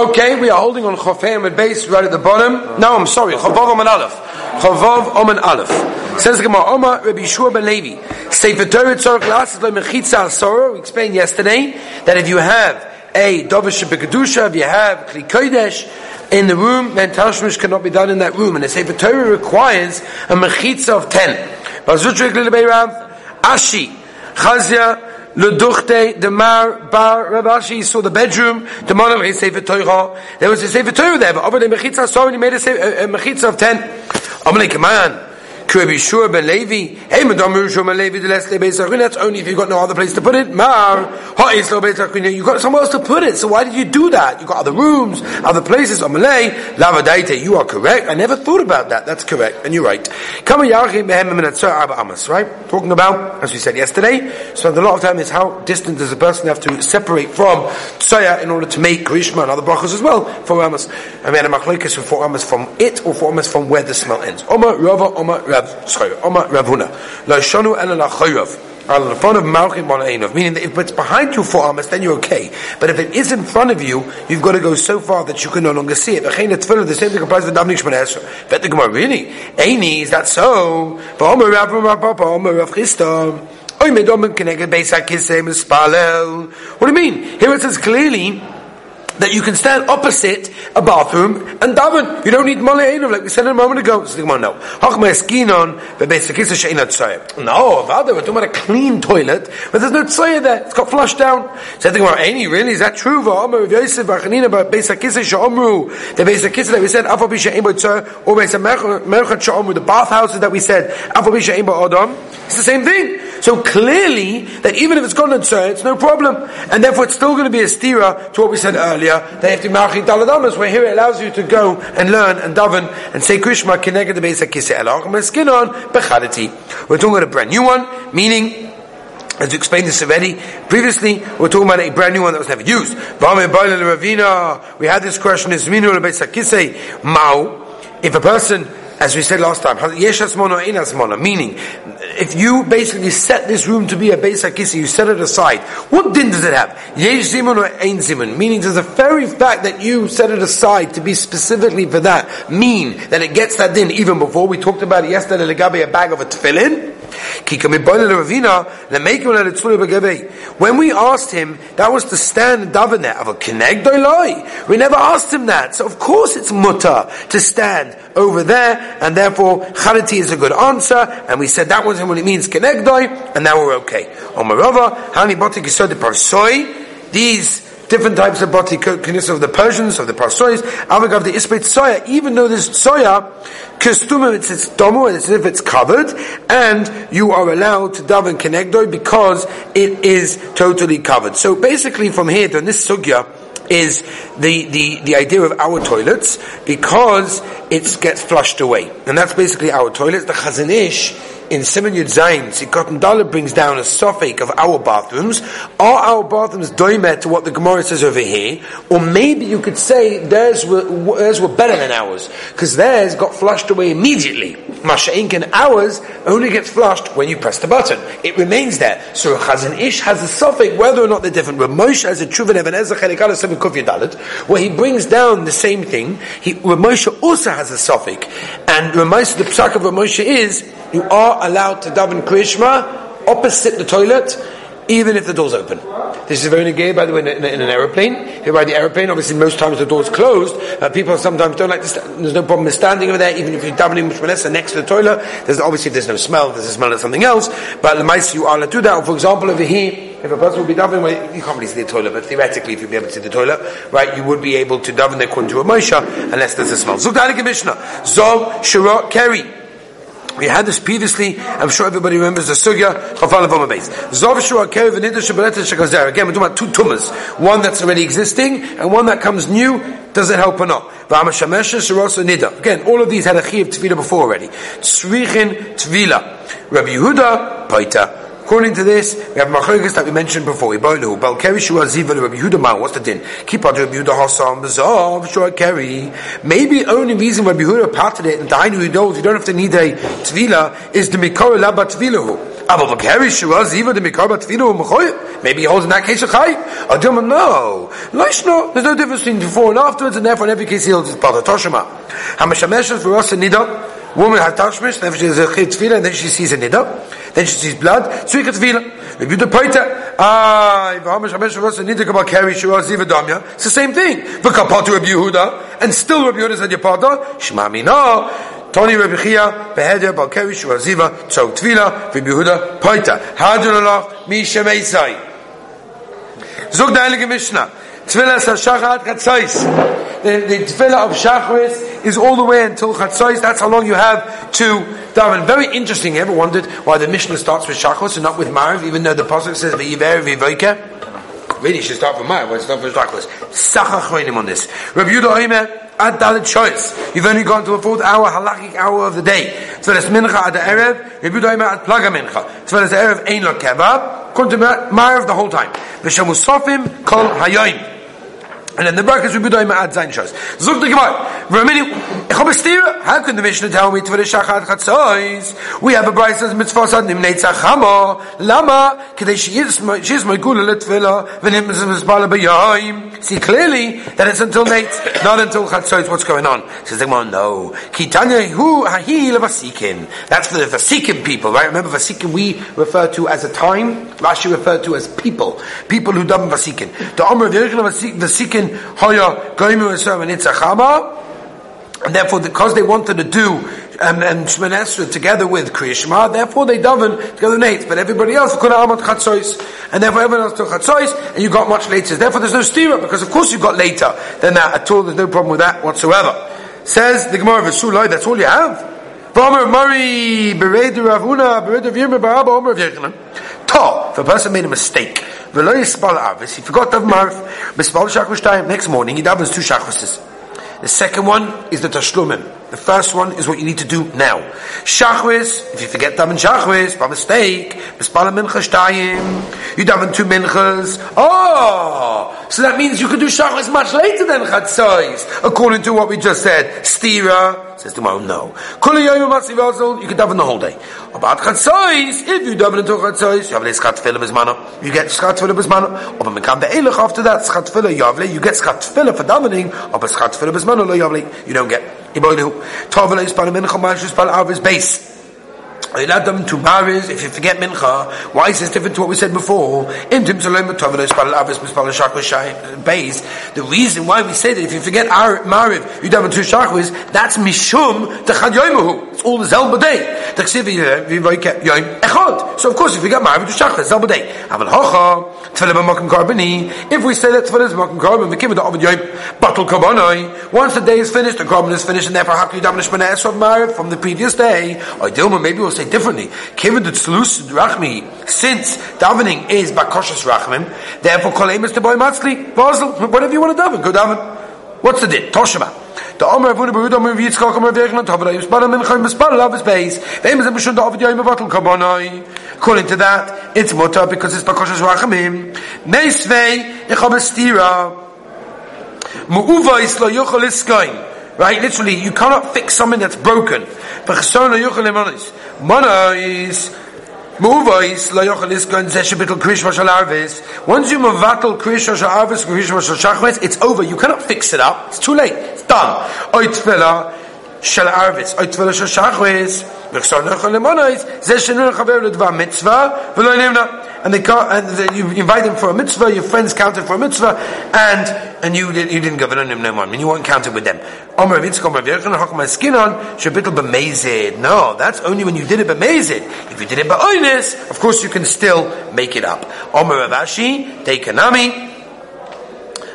Okay, we are holding on Chofeim at base right at the bottom. No, I'm sorry, Chavav Oman Aleph. Chavav Oman Aleph. Says Gemara, Omar Rabbi Yeshua ben Levi. Sefer Torah Tzorach L'Asis Lo Mechitza Asoro. We explained yesterday that if you have a Dovish B'Kedusha, if you have Kli Kodesh, in the room, then Tashmish cannot be done in that room. And the Sefer Torah requires a Mechitza of ten. Ashi, Chazia, Leduchte, the Mar, Bar, Rabashi saw the bedroom, the Monav, he Sefer. There was a Sefer there, but over the Mechitza and he made a, a Mechitza of ten. Amalek, man. Shua ben Levi, hey, Madam Shua ben Levi, the less That's only if you've got no other place to put it. Mar, you've got somewhere else to put it. So why did you do that? You've got other rooms, other places. Amalei, Lavadaite, you are correct. I never thought about that. That's correct. And you're right. Right? Talking about, as we said yesterday, spent a lot of time is how distant does a person have to separate from Tsoya in order to make Krishma and other brachas as well for. And we had a machlokes for Amos from it or for Amos from where the smell ends. Oma Rava, Oma Rav. Chayav. Oma Ravuna. La Shanu Ela La Chayav. In front of Malchim on meaning that if it's behind you for Amos, then you're okay. But if it is in front of you, you've got to go so far that you can no longer see it. The same thing applies to Davnik Shemon Esra. Bet the Gemara, really? Eini, is that so? Omer Rav Rav Omer Rav mispalel. What do you mean? Here it says clearly that you can stand opposite a bathroom and daven. You don't need mole like we said a moment ago. No. No, rather we're talking about a clean toilet, but there's no tzoya there. It's got flushed down. So the Gemara, any really is that true? The that we said, or the bathhouses that we said, it's the same thing. So clearly, that even if it's gone and it's no problem. And therefore it's still going to be a stira to what we said earlier. They have to marchi daladamas, where here it allows you to go and learn and daven and say Krishma kineged the base kise elach, skin on bechadati. We're talking about a brand new one, meaning as we explained this already, previously we we're talking about a brand new one that was never used. We had this question, is minu Mao, if a person as we said last time, meaning, if you basically set this room to be a Beis HaKisi, you set it aside, what din does it have? Yesh or ein? Meaning, does the very fact that you set it aside to be specifically for that mean that it gets that din even before we talked about it yesterday, legabe a bag of a tefillin? When we asked him, that was to stand and daven there. We never asked him that. So of course it's mutter to stand over there, and therefore chariti is a good answer, and we said that wasn't what it means kenegdoi, and now we're okay. Parsoi, these different types of bati consist of the Persians, of the Parsois, Avagav the Ispet Soya, even though this Soya, Kestumim, it's its domo, it's as if it's covered, and you are allowed to daven kenegdoi because it is totally covered. So basically from here, then this sugya, is the, the, the idea of our toilets because it gets flushed away. And that's basically our toilets. The Chazon Ish in Simon Yud Zayin, Sikot Dollar brings down a suffix of our bathrooms. Are our bathrooms doimet to what the Gemara says over here? Or maybe you could say theirs were, theirs were better than ours, because theirs got flushed away immediately. Masha'inkin, ours only gets flushed when you press the button. It remains there. So Chazon Ish has a suffix whether or not they're different. Ramosha has a Truvan Even Ezra Chelikala 7 Kufya Dalit, where he brings down the same thing. He, Ramosha also has a suffix. And the psak of Ramosha is, you are allowed to daven Krishma opposite the toilet, even if the door's open. This is very negay, by the way, in, in, in, an aeroplane. You ride the aeroplane, obviously most times the door's closed. Uh, people sometimes don't like to, st- there's no problem with standing over there, even if you're davening Mishmalesa next to the toilet. There's obviously if there's no smell, there's a smell of something else. But the mice you are allowed to do that. Or for example, over here, if a person would be davening, you can't really see the toilet, but theoretically, if you'd be able to see the toilet, right, you would be able to daven according to a Moshe, unless there's a smell. Zog Mishnah. Zog Shira Keri. We had this previously. I'm sure everybody remembers the sugya. Of Base. Zov Shua Kev and Again, we're talking about two tumas. One that's already existing and one that comes new. Does it help or not? Again, all of these had a chiv tvila before already. Tzrichin tvila. Rabbi Yehuda paita. According to this, we have machlokes that we mentioned before. Ziva Rabbi Yehuda. What's the din? Keep out Rabbi Yehuda keri. Maybe only reason Rabbi Yehuda parted it and the Hainu knows you don't have to need a tvila is the mikor laba tvilahu. Maybe he holds in that case a chay. Adilma, no. Loishno. There's no difference between before and afterwards, and therefore in every case he holds his part. Toshima. Hamashameshes for us in Nida. Woman had tashmish, then she has a tefillah, and then she sees a nida, then she sees blood so you can feel the beauty point ah if I'm a mess was need to come carry she was even damia it's the same thing. For kapot to abuda and still abuda said your shma shmami no. Tony Rabbi Chia behede hada ba kavish wa ziva so twila we bihuda peiter hadu la mi shmei sai zog da ele gemishna twila sa shachat gatsais de twila ob shachwis is all the way until Chatzais. That's how long you have to daven. Very interesting. You ever wondered why the Mishnah starts with Shachris and not with Mariv, even though the Pasuk says V'yiver V'yivoike? Really, should start from Mariv. Why start with Shachris? Sachach on this. Rabbi Yehuda Oimer, at Dalit Shoyz. You've only gone to a fourth hour, halachic hour of the day. That's mincha at the Erev, Rabbi Yehuda Oimer at Plaga Mincha. The Erev Ein Lo Kebab, come to Mariv the whole time. V'shamusofim kol hayoim. And then the brackets would be doing ma'ad zayin shas. Zug the Gemara. Remini, how can the Mishnah tell me the shachat chatzois? We have a brayse says mitzvah sad nimnei tzachamo. Lama, kedei is my gula letfila v'nim mizbala b'yayim. See clearly that it's until Nate, not until chatzois. What's going on? Says the Gemara, no. Kitanya hu hahi levasikin. That's for the vasikin people, right? Remember vasikin we refer to as a time. Rashi referred to as people, people who daven vasikin. The Omer of vasikin Hoya Goimu and Itzachama. And therefore, because they wanted to do um, and Shemon Esra together with Kriyashma, therefore they daven together in eight. But everybody else could have Amat Chatzois, and therefore everyone else took Chatzois, and you got much later. Therefore, there's no stira because of course you got later than that at all. There's no problem with that whatsoever. Says the Gemara of Sulai, that's all you have. V'omer Mari Beredu Ravuna Yirma Baraba Omer if a person made a mistake, V'lo yispal avis, he forgot have marv, mispal shachus time, next morning he davens two shachuses. The second one is the tashlumim. The first one is what you need to do now. Shachris, if you forget daven shachris by mistake, mispal mincha shtayim, you daven two minchas. Oh, so that means you could do shachris much later than chatzais, according to what we just said. Stira, Says tomorrow, no. Kuli yoyim you can daven the whole day. About chatzos, if you daven into chatzos, you have a schat tefillah bismana. You get schat tefillah bismana. Or mekam be'elech after that, schat yavle. You get schat tefillah for davening. Or schat tefillah bismana lo. You don't get. Iboilu. Tovela is pal mincha mashus pal avis base. Them to maris if you forget mincha. Why is this different to what we said before? In base. The reason why we say that if you forget mariv, you daven two shachris, that's mishum the chad It's all the zelba day. So of course, if you get mariv, do shachris zelba day. If we say that tefillah is we give it the ovid yoim batul korbanoi. Once the day is finished, the korban is finished, and therefore how can you daven shmana esrog mariv from the previous day? Or dilma, maybe we'll say differently. Kiven the tzlus rachmi, since davening is bakoshas rachmim, therefore koleim is to boy matzli, whatever you want to daven, go daven. What's the din? Toshima. The Omer Avuna Beruda Omer Yitzchak Omer Vechna Tavra Yispar Min Chayim Bespar Lav is Beis. Ve'im Zem B'Shun David Yayim Vatal Kabonai. According to that, it's Mutter because it's Bakoshas Rachamim. Meisvei Echab Estira. Mu'uva Isla Yochel Iskain. Right? Literally, you cannot fix something that's broken. Once you mavatal it's over. You cannot fix it up. It's too late. It's done. Oitvela. Oitvela ledva mitzvah and they can't, and you invite them for a mitzvah, your friends counted for a mitzvah, and and you didn't you didn't govern them no more, and you weren't counted with them. No, that's only when you did it b'mezid. If you did it ba'oinis, of course you can still make it up. Omer Ravashi, Deikanami,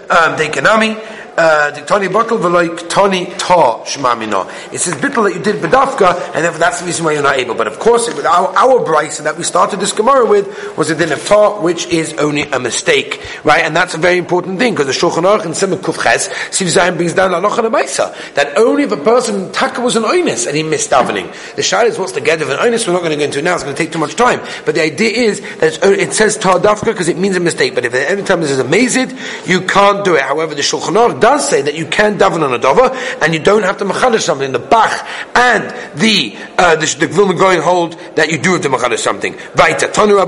um, Deikanami, uh, Tony bottle like Tony Ta Shmamino. It says bittel that you did bedafka, and that's the reason why you're not able. But of course, it, our our brisa that we started this Gemara with was a din of Ta, which is only a mistake, right? And that's a very important thing because the Shulchan Aruch and Simon Kufches Siv Zayin brings down Alocha Maisa that only if a person taka was an oinus and he missed davening. The shayla is what's the get of an oinus. We're not going to go into it now; it's going to take too much time. But the idea is that it says Ta dafka because it means a mistake. But if at any time this is a mazid, you can't do it. However, the Shulchan Aruch does say that you can daven on a dover, and you don't have to machadish something. The Bach and the uh, the, the Vilna Gaon hold that you do have to machadish something. Vaita tonu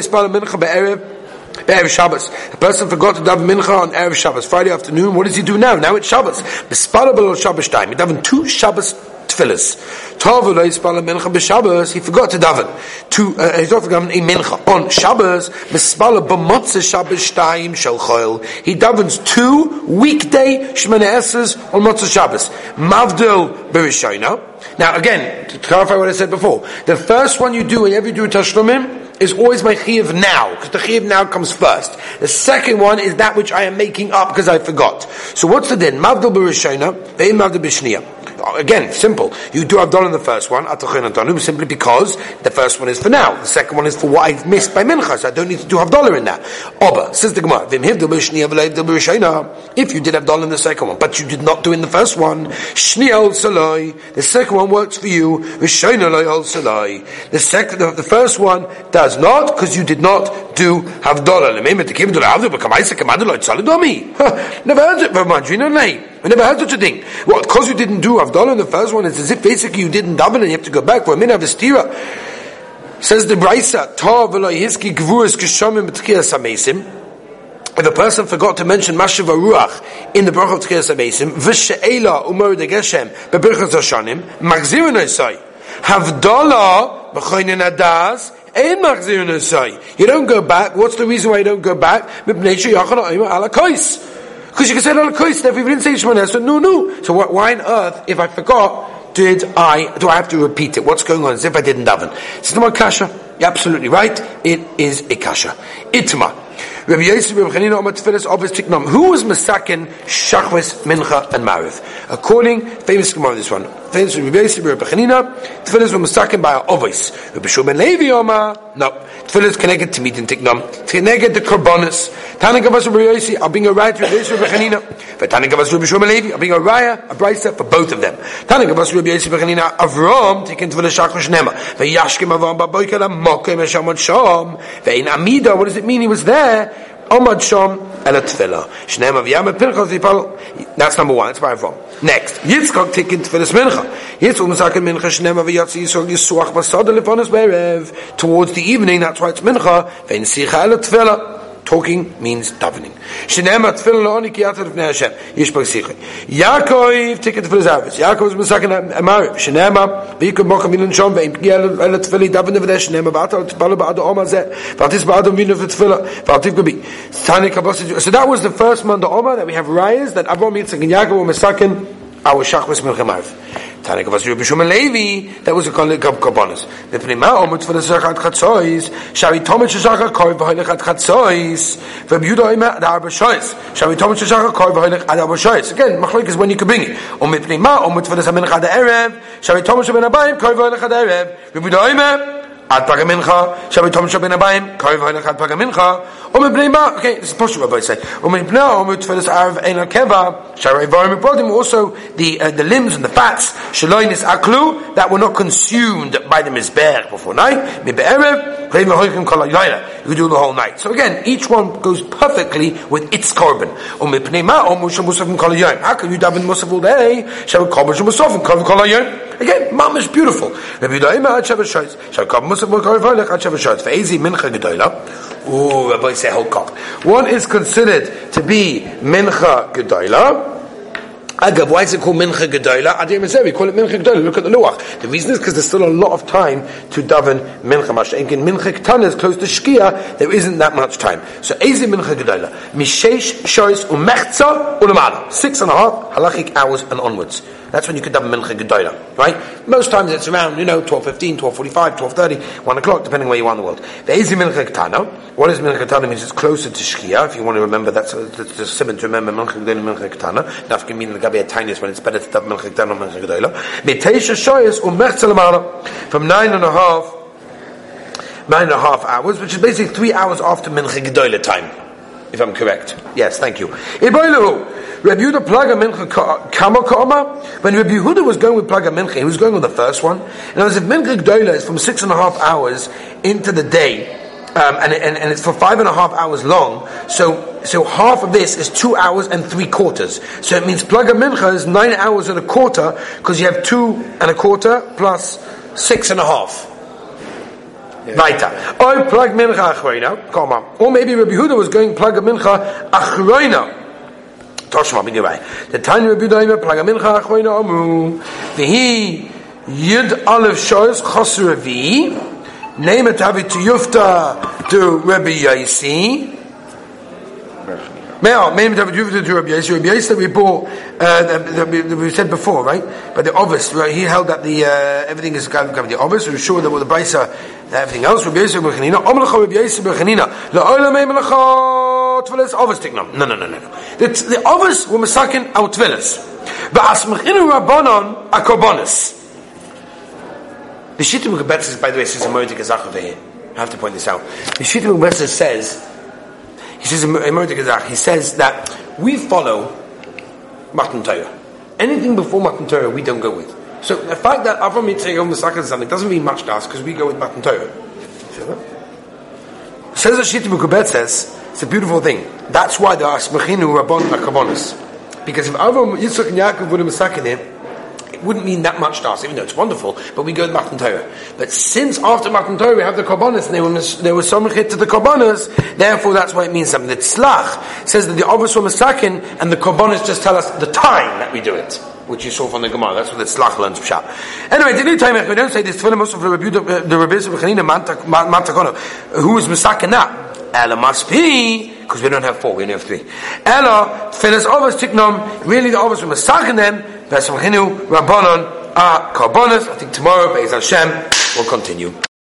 ispal mincha be'erev. Erev Shabbos. A person forgot to daven mincha on Erev Shabbos, Friday afternoon. What does he do now? Now it's Shabbos. Bespala below Shabbos time. He daven two Shabbos tefillas. Tov lo yispala mincha b'Shabbos. He forgot to daven. To uh, he forgot to daven a mincha on Shabbos. Bespala b'motzah Shabbos time shel choil. He davens two weekday shmene esses on motzah Shabbos. Mavdil b'Rishayna. Now again, to clarify what I said before, the first one you do whenever you do tashlumim is always my chiv now, because the chiv now comes first. The second one is that which I am making up because I forgot. So what's the din? Ve'im b'shniya. Again, simple. You do have done in the first one, simply because the first one is for now. The second one is for what I've missed by mincha, so I don't need to do have dollar in that. Oba, says the Gemara, if you did have dollar in the second one, but you did not do in the first one, the second one works for you, the second, the first one does not, because you did not do have dollar. Never heard it from Madrina, we never heard such a thing. Well, because you didn't do Avdallah in the first one, it's as if basically you didn't daven and you have to go back for a minute of stira. Says the Braisa, Tov hiski gvuris kishomim b'tkiyas amesim. If a person forgot to mention Mashiv Ruach in the Baruch of Tkiyas Amesim, V'she'ela umar de Geshem be'birchas Hashanim, Magzirin Osai. Havdalah b'choinin adas. You don't go back. What's the reason why you don't go back? Er kois. Because you can say al kois if we didn't say Shemona So no, no. So why on earth, if I forgot, did I, do I have to repeat it? What's going on? As if I didn't daven. It's not kasha. You're absolutely right. It is a kasha. Itma. Who was Masakin Shachris Mincha and Mariv? According famous Gemara this one. Famous Rabbi Yosef Rabbi Chanina Tefillas were Masakin by Ovis. Rabbi Levi Omer no. Tefillas connected to meet in Tiknom. Connected to Korbanos. Tana Gavas Rabbi Yosef I'll bring a raya to Rabbi Yosef Rabbi Chanina. But Tana Gavas Rabbi Shulman Levi I'll bring a raya a brisa for both of them. Tana Gavas Rabbi Yosef Rabbi Chanina Avram taken Tefillas Shachris Nema. Vayashkim Avram Baboikel Amokim Eshamot Shom. Vein Amida what does it mean he was there? Omad Shom El Tefillah. Shneim of Yam Pinchas Yipal. That's number one. That's where I'm from. Next, Yitzchak taking Tefillas Mincha. Yitzchak Misakin Mincha Shneim of Yatsi Yisrael Yisuach Basada Lefonis Berev. Towards the evening, that's why it's Mincha. Vein Sicha El Tefillah. Talking means davening. Shenema tefillah lo'oni ki yatar v'nei Hashem. Yishbak sichai. Yaakov ticket for his. Yaakov is misakin amariv. Shenema v'yikum mocha milan shom ve'im p'gi el tefillah daven v'nei Shenema v'atar tefillah ba'ad oma zeh. V'atis ba'ad. V'ativ gabi. Tani kabos. So that was the first man, the Oma, that we have rayas that Avraham Yitzchak and Yaakov were misakin our shachmas milchamav. Tani Gavas Rabbi Shimon Levi, that was a kabbanis. The Pnima Omut for the Zachat Chatzois, Shari Tomit Shachar Koi V'Hoilech Ad Chatzois, Rabbi Yehuda Omer Ad Arba Shois, Shari Tomit Shachar Koi V'Hoilech Ad Arba Shois. Again, Machloik is when you can bring it. Omit Pnima Omut for the Samin Chad Erev, Shari Tomit Shabin Abayim Koi V'Hoilech Ad Erev, Rabbi Yehuda Omer Ad Paga Mincha, Shari Tomit Shabin Abayim Koi V'Hoilech Ad Paga Mincha, Omit Pnima, okay, this is Poshut Rabbi say, Omit Pnima Omut for the Arav Ein Keva, Shari Varim Brodim, also the, uh, the limbs and the fats, Shaloin is Aklu, that were not consumed by the Mizbeach before night, Mibe'erev, you do the whole night. So again, each one goes perfectly with its korban. How can you daven musaf all day? Again, mom is beautiful. Ooh, Rabbi say whole cup. One is considered to be Mincha Gedoyla. Agav, why is it called Mincha Gedola? Adir Mezeh, we call it Mincha Gedola. Look at the Luach. The reason is because there's still a lot of time to daven Mincha Mash. In Mincha Ketana is close to Shkia, there isn't that much time. So, Ezi Mincha Gedola. Mishesh, Shois, Umechza, Ulamala. Six and a half halachic hours and onwards. That's when you could daven Mincha Gedola, right? Most times it's around, you know, 12.15, 12.45, 12.30, 1 o'clock, depending where you are in the world. The Ezi Mincha Ketana. What is Mincha Ketana? means it's closer to Shkia. If you want to remember, that's a simon to remember Mincha Gedola, Mincha Ketana. Nafka mean the When it's better to Lamala. From nine and a half, nine and a half hours, which is basically three hours after Mincha Gedola time if I'm correct. Yes, thank you. Plaga Kama Kama. When Rabbi Yehuda was going with Plaga Mincha, he was going with the first one. And as if Mincha Gdoila is from six and a half hours into the day, um, and, and, and it's for five and a half hours long, so so half of this is two hours and three quarters. So it means plug a mincha is nine hours and a quarter because you have two and a quarter plus six and a half. Weiter. Or plug mincha achroina. Come on. Or maybe Rabbi Huda was going plug a mincha achroina. Toshma bin Yavai. The tiny Rabbi Huda plug a mincha achroina amu. Vehi yid aleph shoyz chosr revi. Name it to Yufta to Rabbi Yaisi. Meo, name it Havi to Yufta to Rabbi Yaisi. Rabbi Yaisi we bought, uh, we said before, right? But the obvious, right? He held that the, uh, everything is kind of the obvious. We were sure that with the Brisa, everything else, Rabbi Yaisi B'chanina, Om Lecha Rabbi Yaisi B'chanina, La'olam Eim Lecha Tvelis Ovis Tiknam. No, no, no, no. The, the Ovis were Masakin our Tvelis. Ba'asmachinu Rabbanon Akobonis. The Shita Mukabetz, by the way, says a Murdik Gazach over here. I have to point this out. The Shita Mukabetz says, he says he says that we follow Matan Torah. Anything before Matan Torah, we don't go with. So the fact that Avram Yitzchak Sakha something doesn't mean much to us because we go with Matan Torah. Says the Shita says, it's a beautiful thing. That's why there are Smachinu Akabonis. Because if Avram Yitzchak and Yaakov would have Masakin him, it wouldn't mean that much to us, even though it's wonderful, but we go to Matan Torah. But since after Matan Torah we have the Korbanos, and they were, they were somchit to the Korbanos, therefore that's why it means something. The Tzlach says that the Avos were Masakin, and the Korbanos just tell us the time that we do it. Which you saw from the Gemara. That's what the Tzlach learns Pshat. Anyway, the new time, we don't say this Tfilim of the Rabbi of Chanina. Who is Masakin that? Ella must be, because we don't have four, we only have three. Ella, Tfilis Avos Tiknom, really the Avos were Masakin them, Vesam Rabbanon, Ah, Karbonis. I think tomorrow, Be'ez Hashem, will continue.